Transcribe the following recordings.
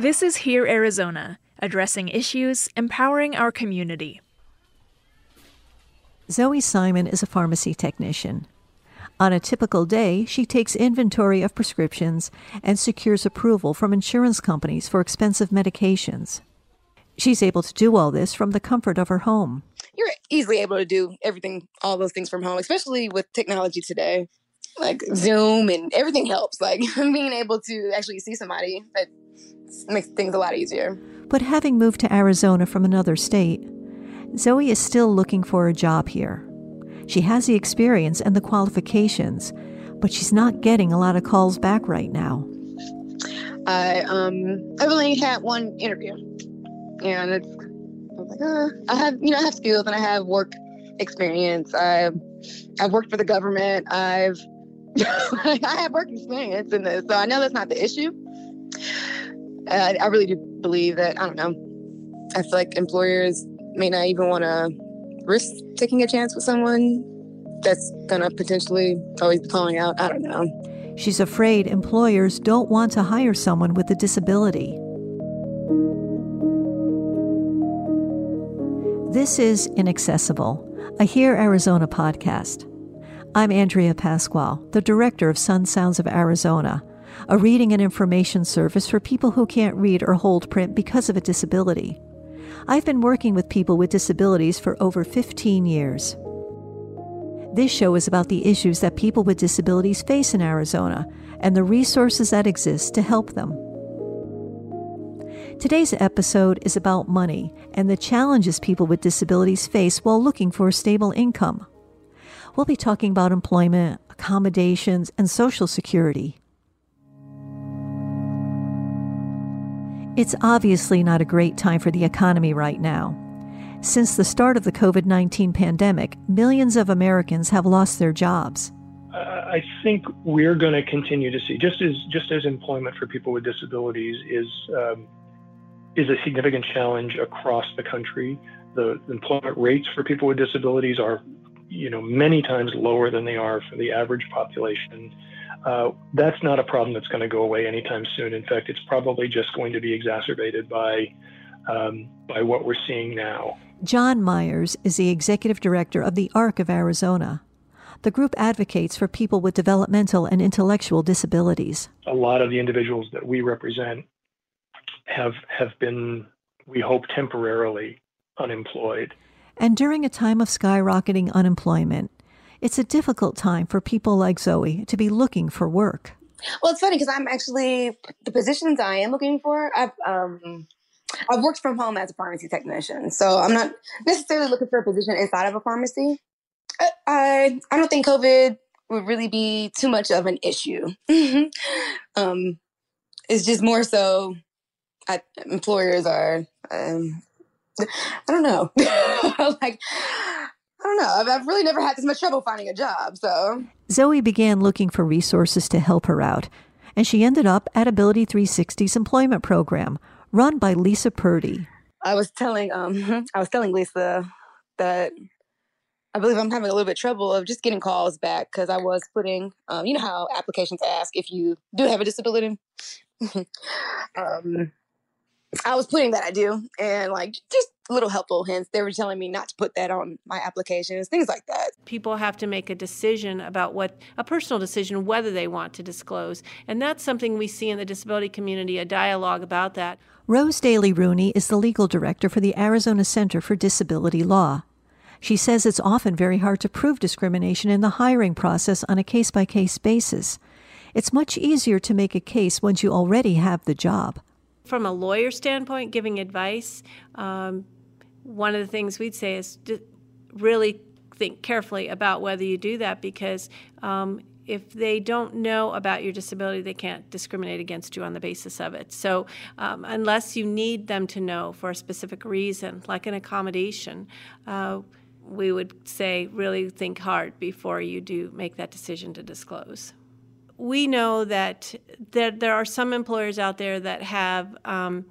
This is Hear Arizona, addressing issues, empowering our community. Zoe Simon is a pharmacy technician. On a typical day, she takes inventory of prescriptions and secures approval from insurance companies for expensive medications. She's able to do all this from the comfort of her home. You're easily able to do everything, all those things from home, especially with technology today. Like Zoom and everything helps. Like being able to actually see somebody that makes things a lot easier. But having moved to Arizona from another state, Zoe is still looking for a job here. She has the experience and the qualifications, but she's not getting a lot of calls back right now. I um I've only had one interview, and it's I was like, uh, I have you know I have skills and I have work experience. I I've worked for the government. I've I have work experience in this, so I know that's not the issue. I, I really do believe that I don't know. I feel like employers may not even want to risk taking a chance with someone that's gonna potentially always be calling out. I don't know. She's afraid employers don't want to hire someone with a disability. This is Inaccessible, a Hear Arizona podcast. I'm Andrea Pasquale, the director of Sun Sounds of Arizona, a reading and information service for people who can't read or hold print because of a disability. I've been working with people with disabilities for over 15 years. This show is about the issues that people with disabilities face in Arizona and the resources that exist to help them. Today's episode is about money and the challenges people with disabilities face while looking for a stable income. We'll be talking about employment, accommodations, and Social Security. It's obviously not a great time for the economy right now. Since the start of the COVID 19 pandemic, millions of Americans have lost their jobs. I think we're going to continue to see, just as just as employment for people with disabilities is um, is a significant challenge across the country. The employment rates for people with disabilities are, you know, many times lower than they are for the average population. Uh, that's not a problem that's going to go away anytime soon. In fact, it's probably just going to be exacerbated by um, by what we're seeing now. John Myers is the executive director of the ARC of Arizona. The group advocates for people with developmental and intellectual disabilities. A lot of the individuals that we represent have have been, we hope, temporarily unemployed. And during a time of skyrocketing unemployment, it's a difficult time for people like Zoe to be looking for work. Well, it's funny because I'm actually the positions I am looking for. I've um, I've worked from home as a pharmacy technician, so I'm not necessarily looking for a position inside of a pharmacy. I I, don't think COVID would really be too much of an issue. um, it's just more so I, employers are. Um, I don't know, like I don't know. I've, I've really never had this much trouble finding a job. So Zoe began looking for resources to help her out, and she ended up at Ability 360's employment program, run by Lisa Purdy. I was telling um I was telling Lisa that I believe I'm having a little bit of trouble of just getting calls back because I was putting um you know how applications ask if you do have a disability. um I was putting that I do and like just little helpful hints. They were telling me not to put that on my applications, things like that. People have to make a decision about what a personal decision whether they want to disclose. And that's something we see in the disability community, a dialogue about that. Rose Daly Rooney is the legal director for the Arizona Center for Disability Law. She says it's often very hard to prove discrimination in the hiring process on a case by case basis. It's much easier to make a case once you already have the job. From a lawyer standpoint, giving advice, um, one of the things we'd say is really think carefully about whether you do that because um, if they don't know about your disability, they can't discriminate against you on the basis of it. So, um, unless you need them to know for a specific reason, like an accommodation, uh, we would say really think hard before you do make that decision to disclose. We know that there, there are some employers out there that have um,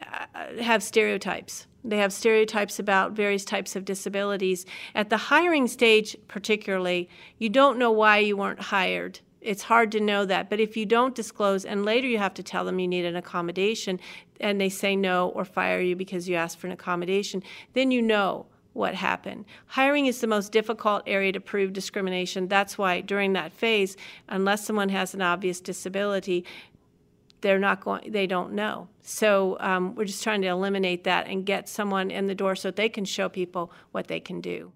uh, have stereotypes they have stereotypes about various types of disabilities. At the hiring stage, particularly, you don't know why you weren't hired it's hard to know that. But if you don't disclose and later you have to tell them you need an accommodation and they say no or fire you because you asked for an accommodation, then you know what happened. Hiring is the most difficult area to prove discrimination. That's why during that phase, unless someone has an obvious disability, they're not going they don't know so um, we're just trying to eliminate that and get someone in the door so they can show people what they can do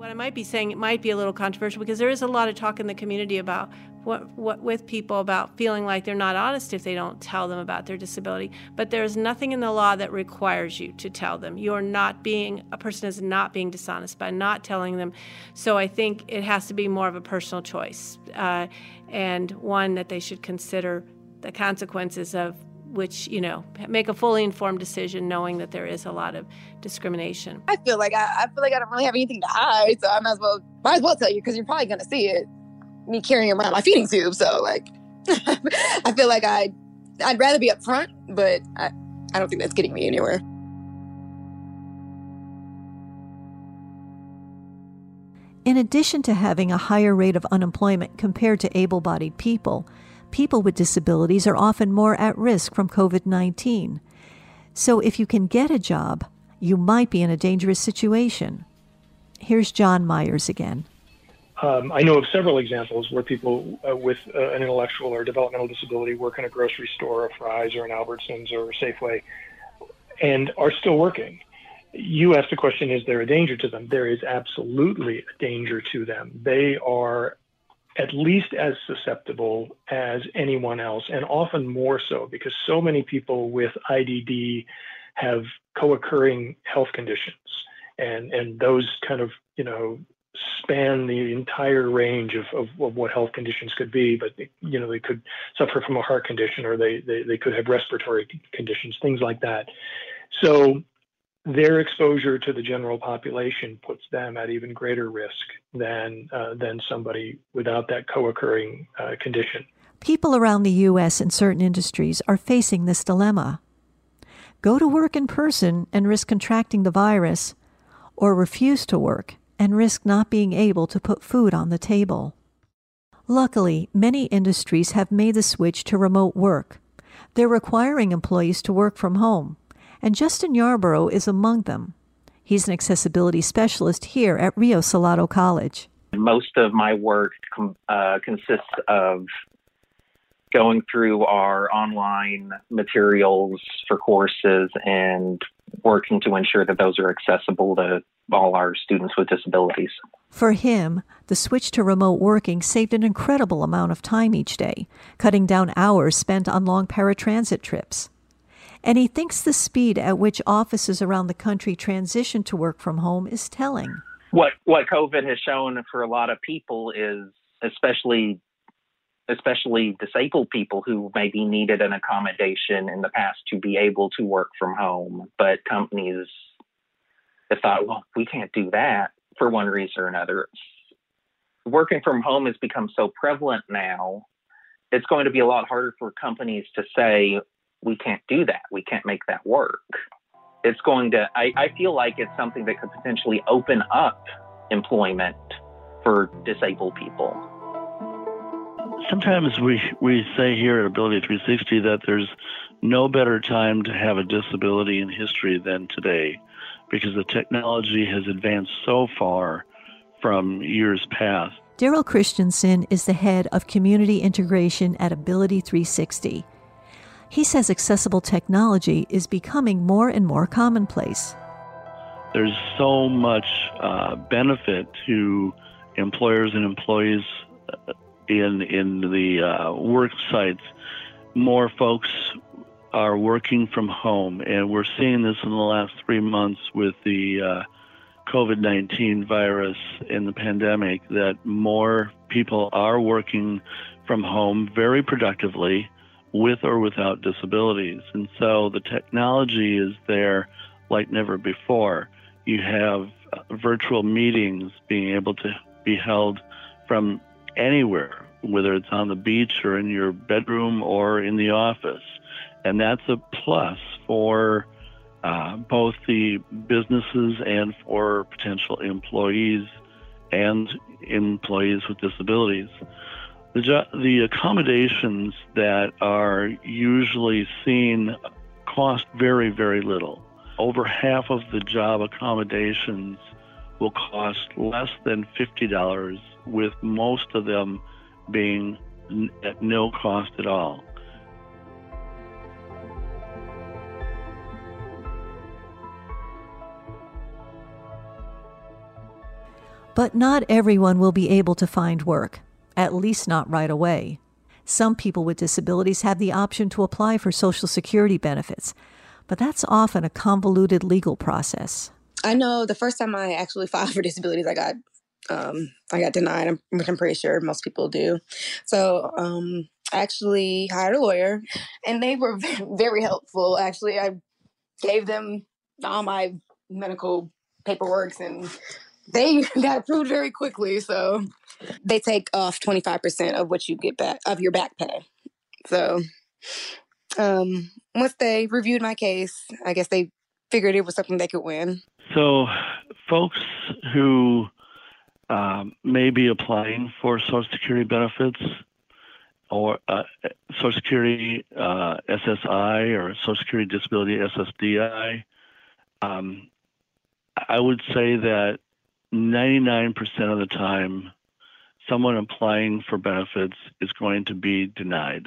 what I might be saying, it might be a little controversial because there is a lot of talk in the community about what, what with people about feeling like they're not honest if they don't tell them about their disability. But there's nothing in the law that requires you to tell them. You're not being a person is not being dishonest by not telling them. So I think it has to be more of a personal choice uh, and one that they should consider the consequences of which you know make a fully informed decision knowing that there is a lot of discrimination. I feel like i, I feel like i don't really have anything to hide so i might as well might as well tell you because you're probably going to see it. Me carrying around my feeding tube so like i feel like i i'd rather be upfront but i i don't think that's getting me anywhere. In addition to having a higher rate of unemployment compared to able bodied people, people with disabilities are often more at risk from COVID 19. So if you can get a job, you might be in a dangerous situation. Here's John Myers again. Um, I know of several examples where people uh, with uh, an intellectual or developmental disability work in a grocery store, a Fry's or an Albertsons or a Safeway, and are still working. You asked the question, is there a danger to them? There is absolutely a danger to them. They are at least as susceptible as anyone else, and often more so because so many people with IDD have co-occurring health conditions, and and those kind of you know span the entire range of, of, of, what health conditions could be, but you know they could suffer from a heart condition or they, they, they could have respiratory conditions, things like that. So their exposure to the general population puts them at even greater risk than uh, than somebody without that co-occurring uh, condition. People around the U.S. in certain industries are facing this dilemma: go to work in person and risk contracting the virus, or refuse to work and risk not being able to put food on the table. Luckily, many industries have made the switch to remote work. They're requiring employees to work from home and Justin Yarborough is among them. He's an accessibility specialist here at Rio Salado College. Most of my work uh, consists of going through our online materials for courses and working to ensure that those are accessible to all our students with disabilities. For him, the switch to remote working saved an incredible amount of time each day, cutting down hours spent on long paratransit trips and he thinks the speed at which offices around the country transition to work from home is telling. What what COVID has shown for a lot of people is especially especially disabled people who maybe needed an accommodation in the past to be able to work from home, but companies have thought, well, we can't do that for one reason or another. Working from home has become so prevalent now it's going to be a lot harder for companies to say, we can't do that. We can't make that work. It's going to, I, I feel like it's something that could potentially open up employment for disabled people. Sometimes we, we say here at Ability 360 that there's no better time to have a disability in history than today because the technology has advanced so far from years past. Daryl Christensen is the head of community integration at Ability 360. He says accessible technology is becoming more and more commonplace. There's so much uh, benefit to employers and employees uh, in in the uh, work sites. More folks are working from home, and we're seeing this in the last three months with the uh, COVID 19 virus and the pandemic that more people are working from home very productively with or without disabilities. And so the technology is there like never before. You have uh, virtual meetings being able to be held from anywhere, whether it's on the beach or in your bedroom or in the office. And that's a plus for uh, both the businesses and for potential employees and employees with disabilities. The, the accommodations that are usually seen cost very, very little. Over half of the job accommodations will cost less than $50, with most of them being n- at no cost at all. But not everyone will be able to find work, at least not right away. Some people with disabilities have the option to apply for Social Security benefits, but that's often a convoluted legal process. I know the first time I actually filed for disabilities, I got um, I got denied, which I'm pretty sure most people do. So um, I actually hired a lawyer, and they were very helpful. Actually, I gave them all my medical paperwork, and they got approved very quickly. So they take off 25% of what you get back of your back pay. So um, once they reviewed my case, I guess they figured it was something they could win. So, folks who um, may be applying for Social Security benefits or uh, Social Security uh, SSI or Social Security Disability SSDI, um, I would say that 99% of the time, someone applying for benefits is going to be denied.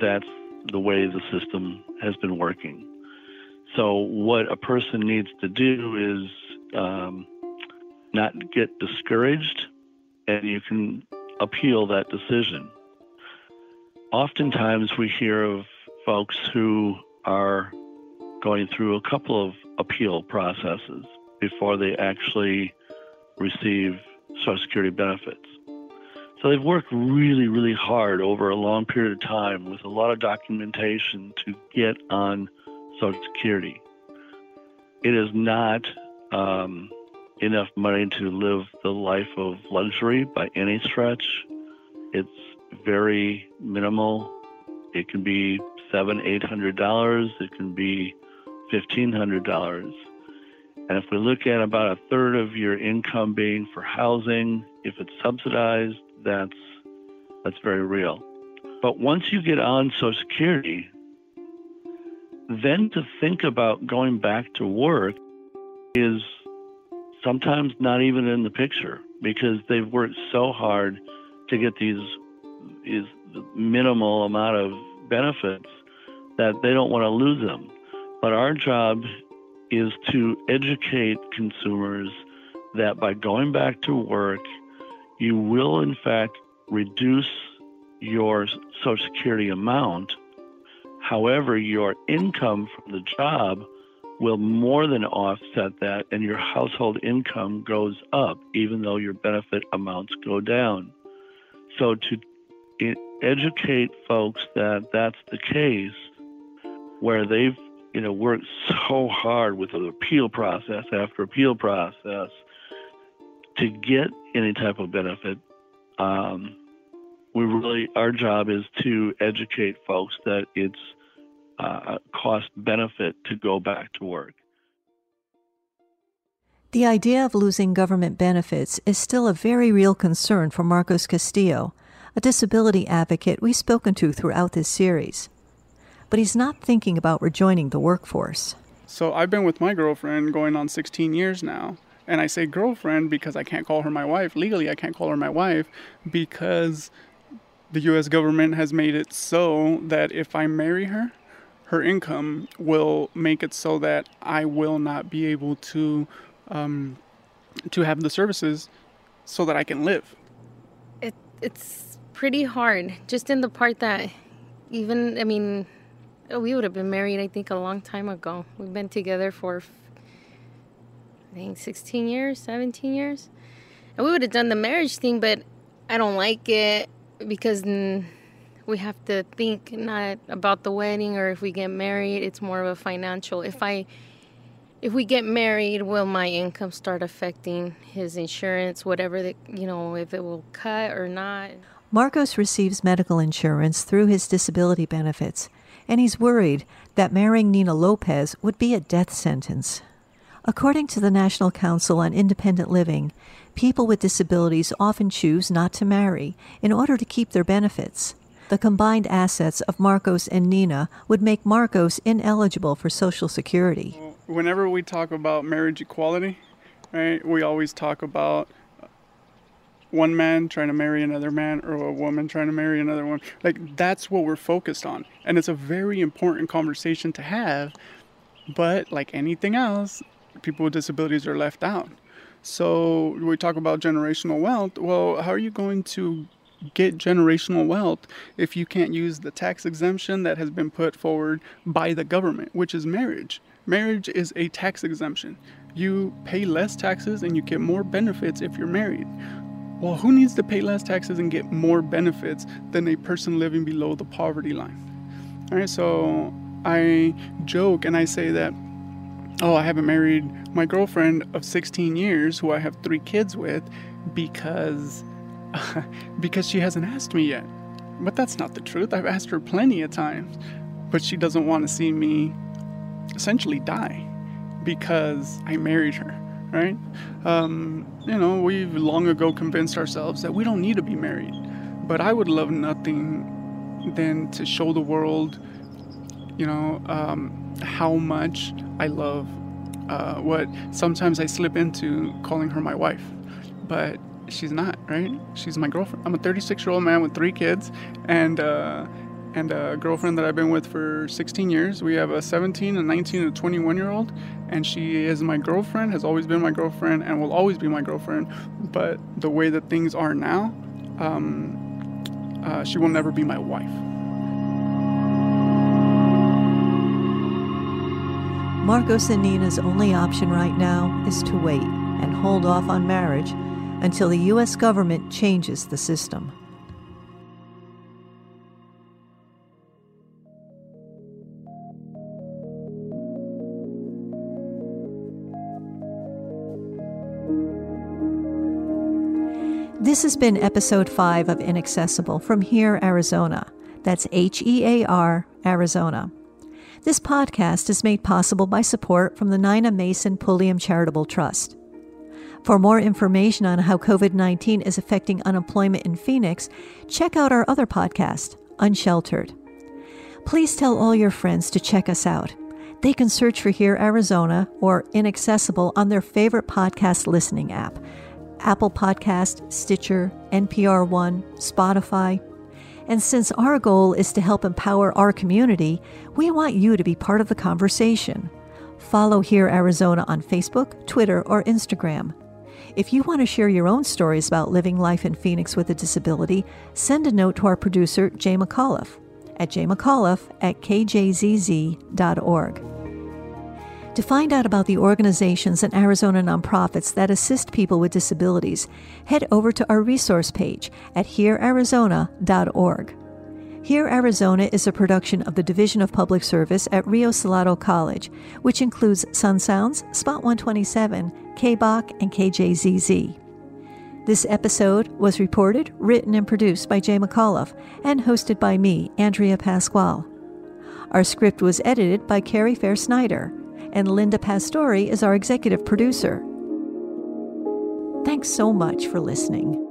That's the way the system has been working. So, what a person needs to do is um, not get discouraged, and you can appeal that decision. Oftentimes, we hear of folks who are going through a couple of appeal processes before they actually receive Social Security benefits. So they've worked really, really hard over a long period of time with a lot of documentation to get on Social Security. It is not um, enough money to live the life of luxury by any stretch. It's very minimal. It can be seven, eight hundred dollars. It can be fifteen hundred dollars. And if we look at about a third of your income being for housing, if it's subsidized, that's that's very real. But once you get on Social Security, then to think about going back to work is sometimes not even in the picture because they've worked so hard to get these minimal amount of benefits that they don't want to lose them. But our job is to educate consumers that by going back to work, you will in fact reduce your Social Security amount. However, your income from the job will more than offset that, and your household income goes up, even though your benefit amounts go down. So, to educate folks that that's the case, where they've you know worked so hard with the appeal process after appeal process to get any type of benefit, um, we really our job is to educate folks that it's uh, cost benefit to go back to work. The idea of losing government benefits is still a very real concern for Marcos Castillo, a disability advocate we've spoken to throughout this series. But he's not thinking about rejoining the workforce. So I've been with my girlfriend going on 16 years now. And I say girlfriend because I can't call her my wife. Legally, I can't call her my wife because the US government has made it so that if I marry her, her income will make it so that I will not be able to um, to have the services so that I can live. It it's pretty hard, just in the part that even I mean, Oh, we would have been married I think a long time ago. We've been together for I think 16 years, 17 years, and we would have done the marriage thing, but I don't like it because we have to think not about the wedding or if we get married. It's more of a financial if i if we get married will my income start affecting his insurance whatever that you know if it will cut or not? Marcos receives medical insurance through his disability benefits and he's worried that marrying Nina Lopez would be a death sentence. According to the National Council on Independent Living, people with disabilities often choose not to marry in order to keep their benefits. The combined assets of Marcos and Nina would make Marcos ineligible for Social Security. Whenever we talk about marriage equality, right, we always talk about one man trying to marry another man or a woman trying to marry another one. Like that's what we're focused on. And it's a very important conversation to have. But like anything else, people with disabilities are left out. So we talk about generational wealth. Well, how are you going to get generational wealth if you can't use the tax exemption that has been put forward by the government, which is marriage? Marriage is a tax exemption. You pay less taxes and you get more benefits if you're married. Well, who needs to pay less taxes and get more benefits than a person living below the poverty line? All right, so I joke and I say that oh, I haven't married my girlfriend of 16 years, who I have three kids with, because uh, because she hasn't asked me yet. But that's not the truth. I've asked her plenty of times, but she doesn't want to see me essentially die because I married her. Right? Um, you know, we've long ago convinced ourselves that we don't need to be married. But I would love nothing than to show the world, you know, um, how much I love uh, what sometimes I slip into calling her my wife, but she's not, right? She's my girlfriend. I'm a 36 year old man with three kids and uh, and a girlfriend that I've been with for 16 years. We have a 17, a 19, and a 21 year old, and she is my girlfriend, has always been my girlfriend, and will always be my girlfriend. But the way that things are now, um, uh, she will never be my wife. Marcos and Nina's only option right now is to wait and hold off on marriage until the U.S. government changes the system. This has been episode 5 of Inaccessible from Hear, Arizona. That's H E A R, Arizona. This podcast is made possible by support from the Nina Mason Pulliam Charitable Trust. For more information on how COVID 19 is affecting unemployment in Phoenix, check out our other podcast, Unsheltered. Please tell all your friends to check us out. They can search for Hear Arizona or Inaccessible on their favorite podcast listening app Apple Podcast, Stitcher, NPR One, Spotify, and since our goal is to help empower our community, we want you to be part of the conversation. Follow Hear Arizona on Facebook, Twitter, or Instagram. If you want to share your own stories about living life in Phoenix with a disability, send a note to our producer, Jay McAuliffe, at jmcauliffe at kjzz.org. To find out about the organizations and Arizona nonprofits that assist people with disabilities, head over to our resource page at hearizona.org. Hear Arizona is a production of the Division of Public Service at Rio Salado College, which includes Sun Sounds, Spot 127, KBAQ, and KJZZ. This episode was reported, written, and produced by Jay McAuliffe and hosted by me, Andrea Pasquale. Our script was edited by Kerry Fehr-Snyder and Linda Pastori is our executive producer. Thanks so much for listening.